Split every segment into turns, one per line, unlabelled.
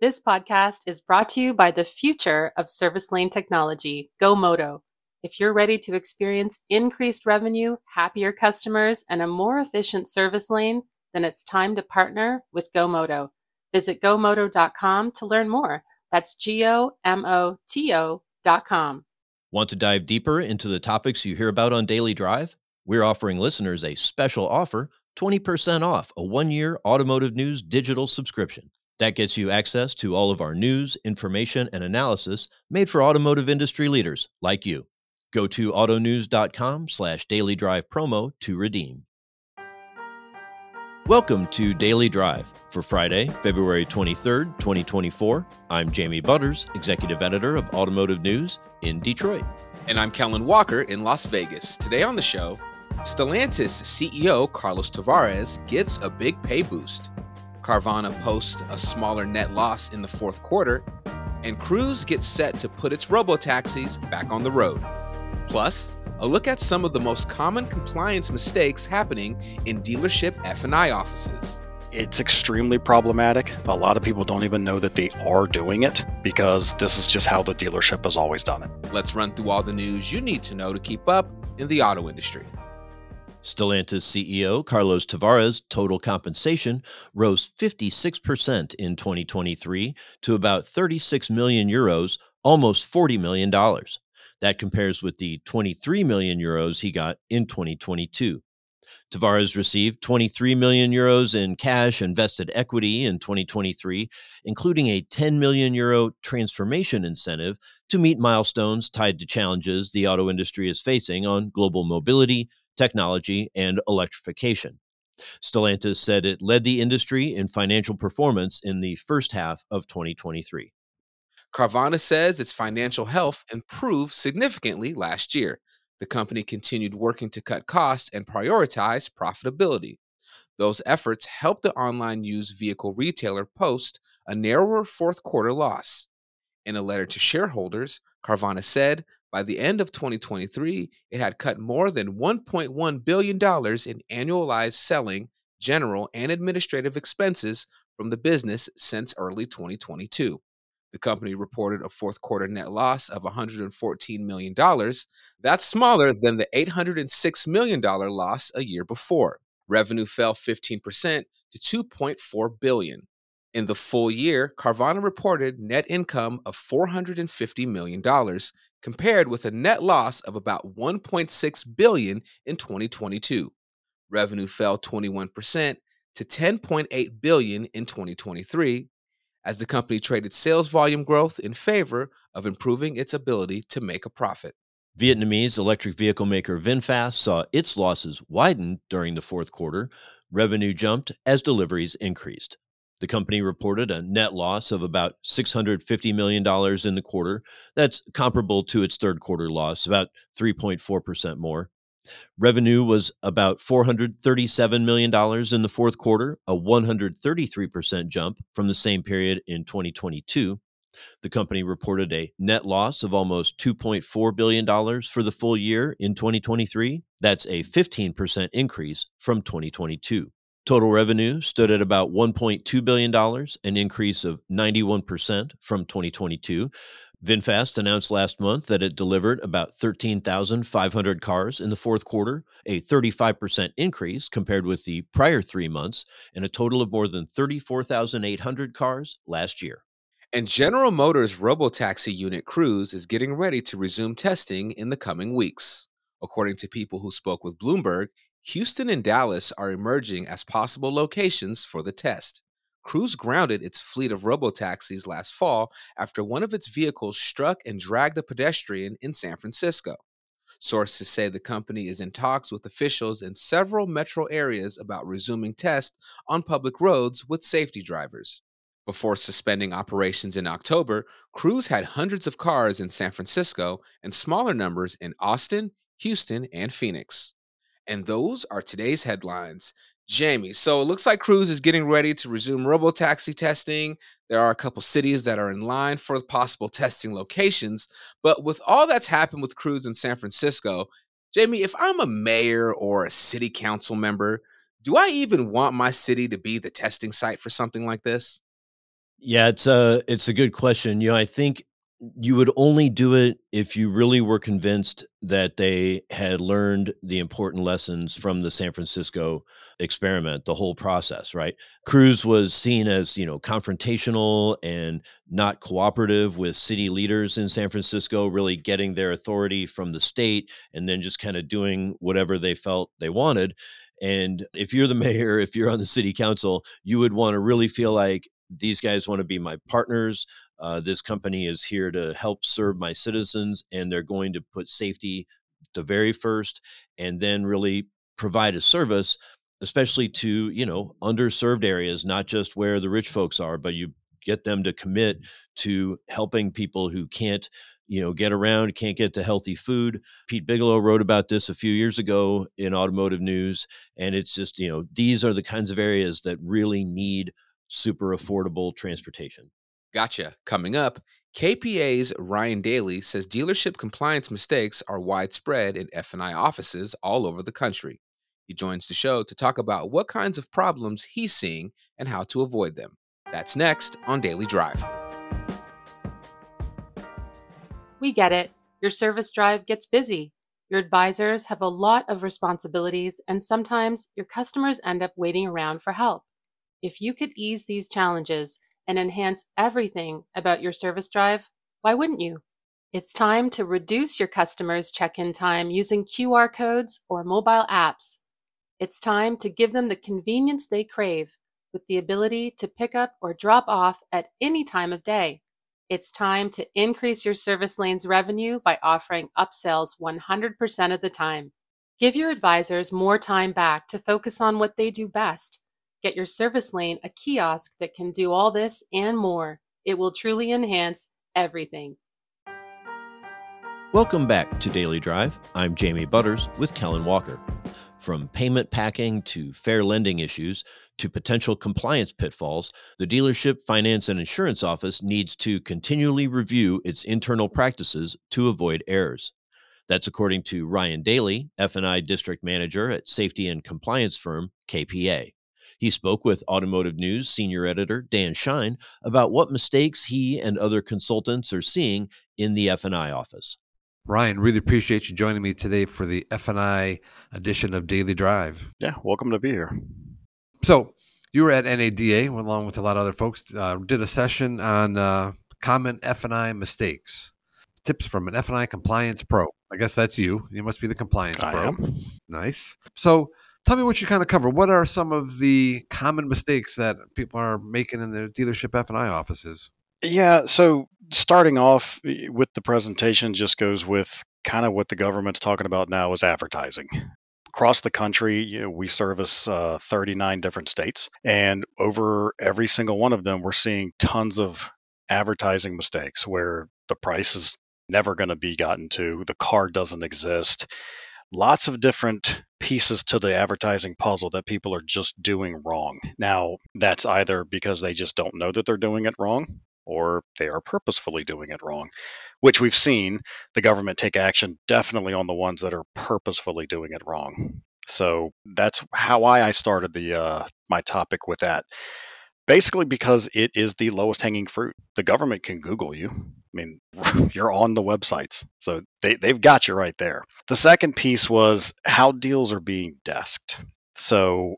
This podcast is brought to you by the future of service lane technology, GoMoto. If you're ready to experience increased revenue, happier customers, and a more efficient service lane, then it's time to partner with GoMoto. Visit gomoto.com to learn more. That's G O M O T O.com.
Want to dive deeper into the topics you hear about on Daily Drive? We're offering listeners a special offer 20% off a one year automotive news digital subscription. That gets you access to all of our news, information, and analysis made for automotive industry leaders like you. Go to autonews.com slash daily drive promo to redeem. Welcome to Daily Drive for Friday, February 23rd, 2024. I'm Jamie Butters, Executive Editor of Automotive News in Detroit.
And I'm Kellen Walker in Las Vegas. Today on the show, Stellantis CEO Carlos Tavares gets a big pay boost. Carvana posts a smaller net loss in the fourth quarter, and Cruise gets set to put its robo-taxis back on the road. Plus, a look at some of the most common compliance mistakes happening in dealership F&I offices.
It's extremely problematic. A lot of people don't even know that they are doing it because this is just how the dealership has always done it.
Let's run through all the news you need to know to keep up in the auto industry.
Stellantis CEO Carlos Tavares' total compensation rose 56% in 2023 to about 36 million euros, almost 40 million dollars. That compares with the 23 million euros he got in 2022. Tavares received 23 million euros in cash and vested equity in 2023, including a 10 million euro transformation incentive to meet milestones tied to challenges the auto industry is facing on global mobility, technology, and electrification. Stellantis said it led the industry in financial performance in the first half of 2023.
Carvana says its financial health improved significantly last year. The company continued working to cut costs and prioritize profitability. Those efforts helped the online used vehicle retailer post a narrower fourth quarter loss. In a letter to shareholders, Carvana said by the end of 2023, it had cut more than $1.1 billion in annualized selling, general, and administrative expenses from the business since early 2022. The company reported a fourth quarter net loss of $114 million. That's smaller than the $806 million loss a year before. Revenue fell 15% to 2.4 billion. In the full year, Carvana reported net income of $450 million, compared with a net loss of about 1.6 billion in 2022. Revenue fell 21% to 10.8 billion in 2023, as the company traded sales volume growth in favor of improving its ability to make a profit.
Vietnamese electric vehicle maker VinFast saw its losses widen during the fourth quarter. Revenue jumped as deliveries increased. The company reported a net loss of about $650 million in the quarter. That's comparable to its third quarter loss, about 3.4% more. Revenue was about $437 million in the fourth quarter, a 133% jump from the same period in 2022. The company reported a net loss of almost $2.4 billion for the full year in 2023. That's a 15% increase from 2022. Total revenue stood at about $1.2 billion, an increase of 91% from 2022. VinFast announced last month that it delivered about 13,500 cars in the fourth quarter, a 35% increase compared with the prior three months, and a total of more than 34,800 cars last year.
And General Motors' robotaxi unit Cruise is getting ready to resume testing in the coming weeks. According to people who spoke with Bloomberg, Houston and Dallas are emerging as possible locations for the test. Cruise grounded its fleet of robotaxis last fall after one of its vehicles struck and dragged a pedestrian in San Francisco. Sources say the company is in talks with officials in several metro areas about resuming tests on public roads with safety drivers. Before suspending operations in October, Cruise had hundreds of cars in San Francisco and smaller numbers in Austin, Houston, and Phoenix. And those are today's headlines. Jamie, so it looks like Cruise is getting ready to resume robotaxi testing. There are a couple cities that are in line for possible testing locations. But with all that's happened with Cruise in San Francisco, Jamie, if I'm a mayor or a city council member, do I even want my city to be the testing site for something like this?
Yeah, it's a it's a good question. You know, I think you would only do it if you really were convinced that they had learned the important lessons from the San Francisco experiment, the whole process, right? Cruise was seen as, you know, confrontational and not cooperative with city leaders in San Francisco, really getting their authority from the state and then just kind of doing whatever they felt they wanted. And if you're the mayor, if you're on the city council, you would want to really feel like these guys want to be my partners. Uh, this company is here to help serve my citizens, and they're going to put safety the very first, and then really provide a service, especially to you know underserved areas, not just where the rich folks are, but you get them to commit to helping people who can't you know get around can't get to healthy food. Pete bigelow wrote about this a few years ago in automotive news and it's just you know these are the kinds of areas that really need super affordable transportation.
Gotcha. Coming up, KPA's Ryan Daly says dealership compliance mistakes are widespread in F&I offices all over the country. He joins the show to talk about what kinds of problems he's seeing and how to avoid them. That's next on Daily Drive.
We get it. Your service drive gets busy. Your advisors have a lot of responsibilities, and sometimes your customers end up waiting around for help. If you could ease these challenges and enhance everything about your service drive, why wouldn't you? It's time to reduce your customers' check in time using QR codes or mobile apps. It's time to give them the convenience they crave with the ability to pick up or drop off at any time of day. It's time to increase your service lane's revenue by offering upsells 100% of the time. Give your advisors more time back to focus on what they do best Get your service lane a kiosk that can do all this and more. It will truly enhance everything.
Welcome back to Daily Drive. I'm Jamie Butters with Kellen Walker. From payment packing to fair lending issues to potential compliance pitfalls, the dealership finance and insurance office needs to continually review its internal practices to avoid errors. That's according to Ryan Daly, F&I district manager at safety and compliance firm KPA. He spoke with Automotive News senior editor Dan Shine about what mistakes he and other consultants are seeing in the F&I office.
Ryan, really appreciate you joining me today for the F&I edition of Daily Drive.
Yeah, welcome to be here.
So, you were at NADA along with a lot of other folks. Uh, did a session on uh, common F&I mistakes. Tips from an F&I compliance pro. I guess that's you. You must be the compliance
I
pro.
Am.
Nice. So, tell me what you kind of cover. What are some of the common mistakes that people are making in their dealership F and I offices?
Yeah, so starting off with the presentation just goes with kind of what the government's talking about now is advertising. Across the country, you know, we service uh, 39 different states, and over every single one of them, we're seeing tons of advertising mistakes where the price is never going to be gotten to, the car doesn't exist, lots of different pieces to the advertising puzzle that people are just doing wrong. Now, that's either because they just don't know that they're doing it wrong or they are purposefully doing it wrong, which we've seen the government take action definitely on the ones that are purposefully doing it wrong. So that's how I I started the uh, my topic with that. Basically, because it is the lowest hanging fruit. The government can Google you. I mean, you're on the websites. So they, they've got you right there. The second piece was how deals are being desked. So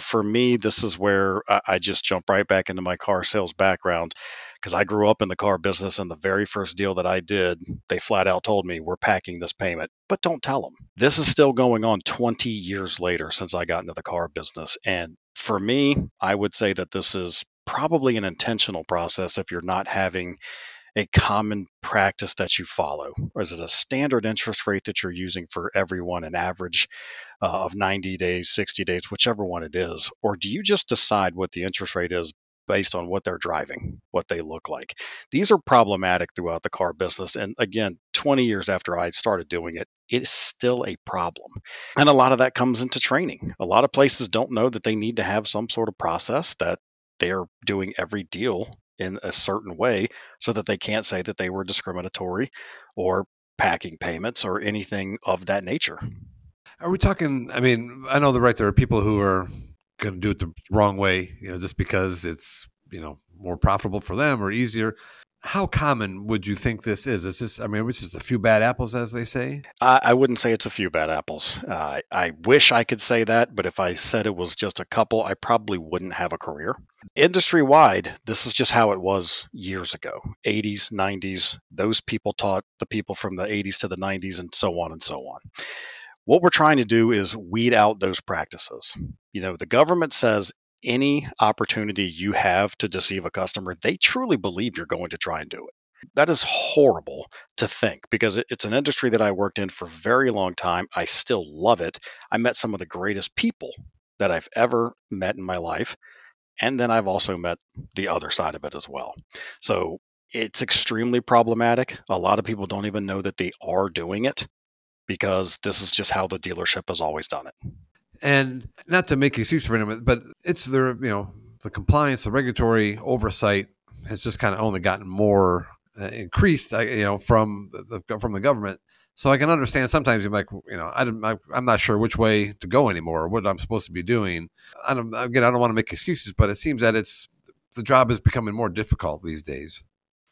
for me, this is where I just jump right back into my car sales background because I grew up in the car business. And the very first deal that I did, they flat out told me, We're packing this payment, but don't tell them. This is still going on 20 years later since I got into the car business. And for me, I would say that this is probably an intentional process if you're not having a common practice that you follow? Or is it a standard interest rate that you're using for everyone, an average uh, of 90 days, 60 days, whichever one it is? Or do you just decide what the interest rate is based on what they're driving, what they look like? These are problematic throughout the car business. And again, 20 years after I started doing it, it is still a problem. And a lot of that comes into training. A lot of places don't know that they need to have some sort of process that they're doing every deal in a certain way so that they can't say that they were discriminatory or packing payments or anything of that nature.
Are we talking? I mean, I know the right there are people who are going to do it the wrong way, you know, just because it's you know more profitable for them or easier. How common would you think this is? Is this, I mean, it's just a few bad apples, as they say?
I, I wouldn't say it's a few bad apples. Uh, I wish I could say that, but if I said it was just a couple, I probably wouldn't have a career. Industry wide, this is just how it was years ago 80s, 90s. Those people taught the people from the 80s to the 90s, and so on and so on. What we're trying to do is weed out those practices. You know, the government says any opportunity you have to deceive a customer, they truly believe you're going to try and do it. That is horrible to think because it's an industry that I worked in for a very long time. I still love it. I met some of the greatest people that I've ever met in my life. And then I've also met the other side of it as well. So it's extremely problematic. A lot of people don't even know that they are doing it because this is just how the dealership has always done it.
And not to make excuse for anyone, but it's their, you know, the compliance, the regulatory oversight has just kind of only gotten more uh, increased, you know, from the from the government. So I can understand sometimes you're like, you know, I am not sure which way to go anymore, or what I'm supposed to be doing. I don't, again, I don't want to make excuses, but it seems that it's the job is becoming more difficult these days.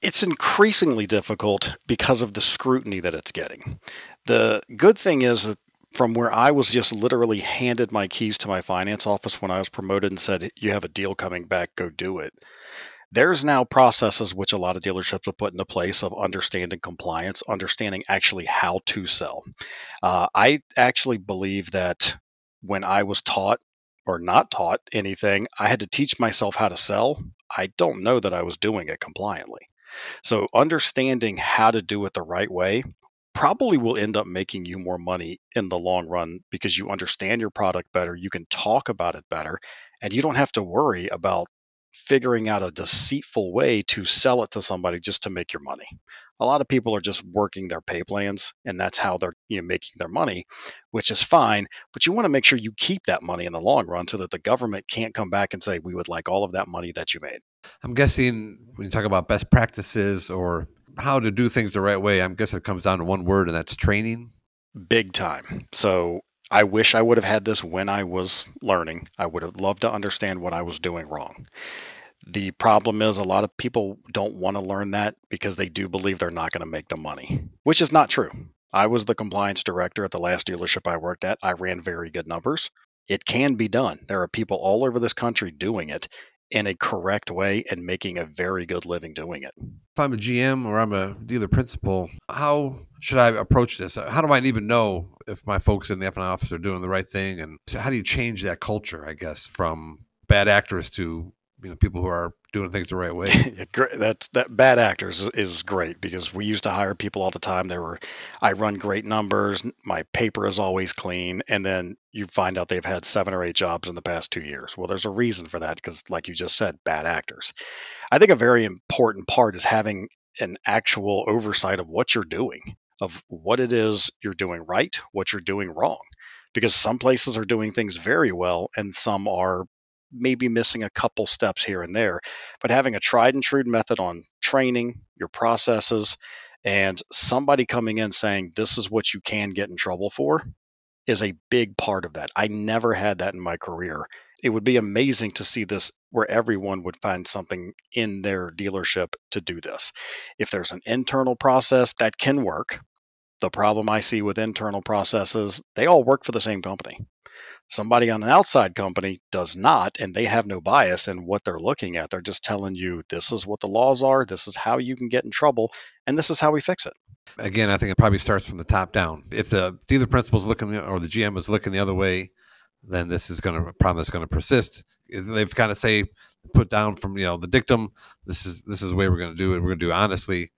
It's increasingly difficult because of the scrutiny that it's getting. The good thing is that from where I was just literally handed my keys to my finance office when I was promoted and said, You have a deal coming back, go do it. There's now processes which a lot of dealerships have put into place of understanding compliance, understanding actually how to sell. Uh, I actually believe that when I was taught or not taught anything, I had to teach myself how to sell. I don't know that I was doing it compliantly. So, understanding how to do it the right way probably will end up making you more money in the long run because you understand your product better, you can talk about it better, and you don't have to worry about figuring out a deceitful way to sell it to somebody just to make your money. A lot of people are just working their pay plans and that's how they're you know making their money, which is fine, but you want to make sure you keep that money in the long run so that the government can't come back and say we would like all of that money that you made.
I'm guessing when you talk about best practices or how to do things the right way, I guess it comes down to one word, and that's training.
Big time. So I wish I would have had this when I was learning. I would have loved to understand what I was doing wrong. The problem is a lot of people don't want to learn that because they do believe they're not going to make the money, which is not true. I was the compliance director at the last dealership I worked at. I ran very good numbers. It can be done. There are people all over this country doing it in a correct way and making a very good living doing it.
If I'm a GM or I'm a dealer principal, how should I approach this? How do I even know if my folks in the F&I office are doing the right thing? And how do you change that culture, I guess, from bad actors to you know people who are doing things the right way.
That's that bad actors is great because we used to hire people all the time. They were, I run great numbers. My paper is always clean, and then you find out they've had seven or eight jobs in the past two years. Well, there's a reason for that because, like you just said, bad actors. I think a very important part is having an actual oversight of what you're doing, of what it is you're doing right, what you're doing wrong because some places are doing things very well and some are maybe missing a couple steps here and there, but having a tried and true method on training, your processes, and somebody coming in saying, this is what you can get in trouble for is a big part of that. I never had that in my career. It would be amazing to see this where everyone would find something in their dealership to do this. If there's an internal process that can work, the problem I see with internal processes, they all work for the same company. Somebody on an outside company does not, and they have no bias in what they're looking at. They're just telling you this is what the laws are, this is how you can get in trouble, and this is how we fix it.
Again, I think it probably starts from the top down. If the dealer principal is looking or the GM is looking the other way, then this is going to problem that's going to persist. They've kind of say put down from you know the dictum. This is this is the way we're going to do it. We're going to do it honestly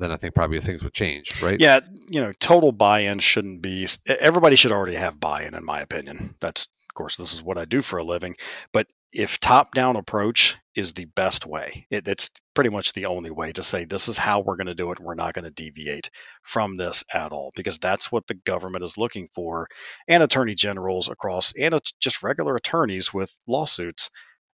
then I think probably things would change, right?
Yeah, you know, total buy-in shouldn't be. Everybody should already have buy-in, in my opinion. That's, of course, this is what I do for a living. But if top-down approach is the best way, it, it's pretty much the only way to say this is how we're going to do it. We're not going to deviate from this at all because that's what the government is looking for, and attorney generals across, and just regular attorneys with lawsuits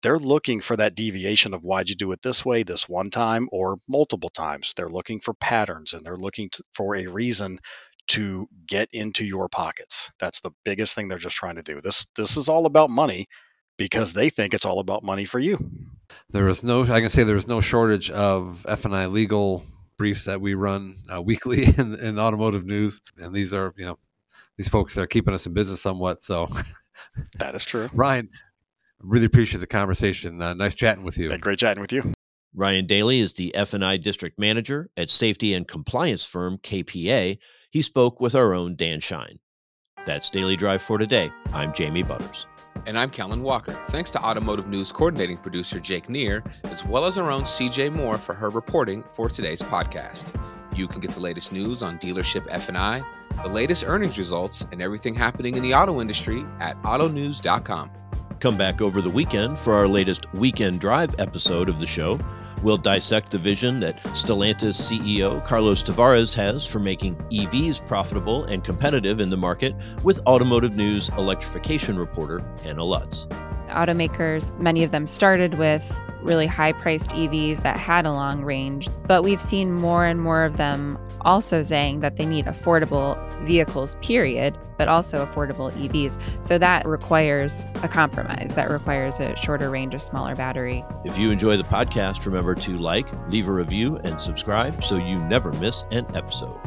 they're looking for that deviation of why'd you do it this way this one time or multiple times. They're looking for patterns and they're looking to, for a reason to get into your pockets. That's the biggest thing they're just trying to do. This this is all about money because they think it's all about money for you.
There is no, I can say there is no shortage of F and I legal briefs that we run uh, weekly in, in automotive news, and these are, you know, these folks are keeping us in business somewhat. So
that is true.
Ryan, really appreciate the conversation. Uh, nice chatting with you.
Yeah, great chatting with you.
Ryan Daly is the F&I district manager at safety and compliance firm KPA. He spoke with our own Dan Shine. That's Daily Drive for today. I'm Jamie Butters.
And I'm Kellen Walker. Thanks to Automotive News coordinating producer Jake Neer, as well as our own CJ Moore for her reporting for today's podcast. You can get the latest news on dealership F&I, the latest earnings results, and everything happening in the auto industry at autonews.com.
Come back over the weekend for our latest Weekend Drive episode of the show. We'll dissect the vision that Stellantis CEO Carlos Tavares has for making EVs profitable and competitive in the market with Automotive News electrification reporter Hannah Lutz.
Automakers, many of them started with really high priced EVs that had a long range, but we've seen more and more of them also saying that they need affordable vehicles, period, but also affordable EVs. So that requires a compromise, that requires a shorter range, a smaller battery.
If you enjoy the podcast, remember to like, leave a review, and subscribe so you never miss an episode.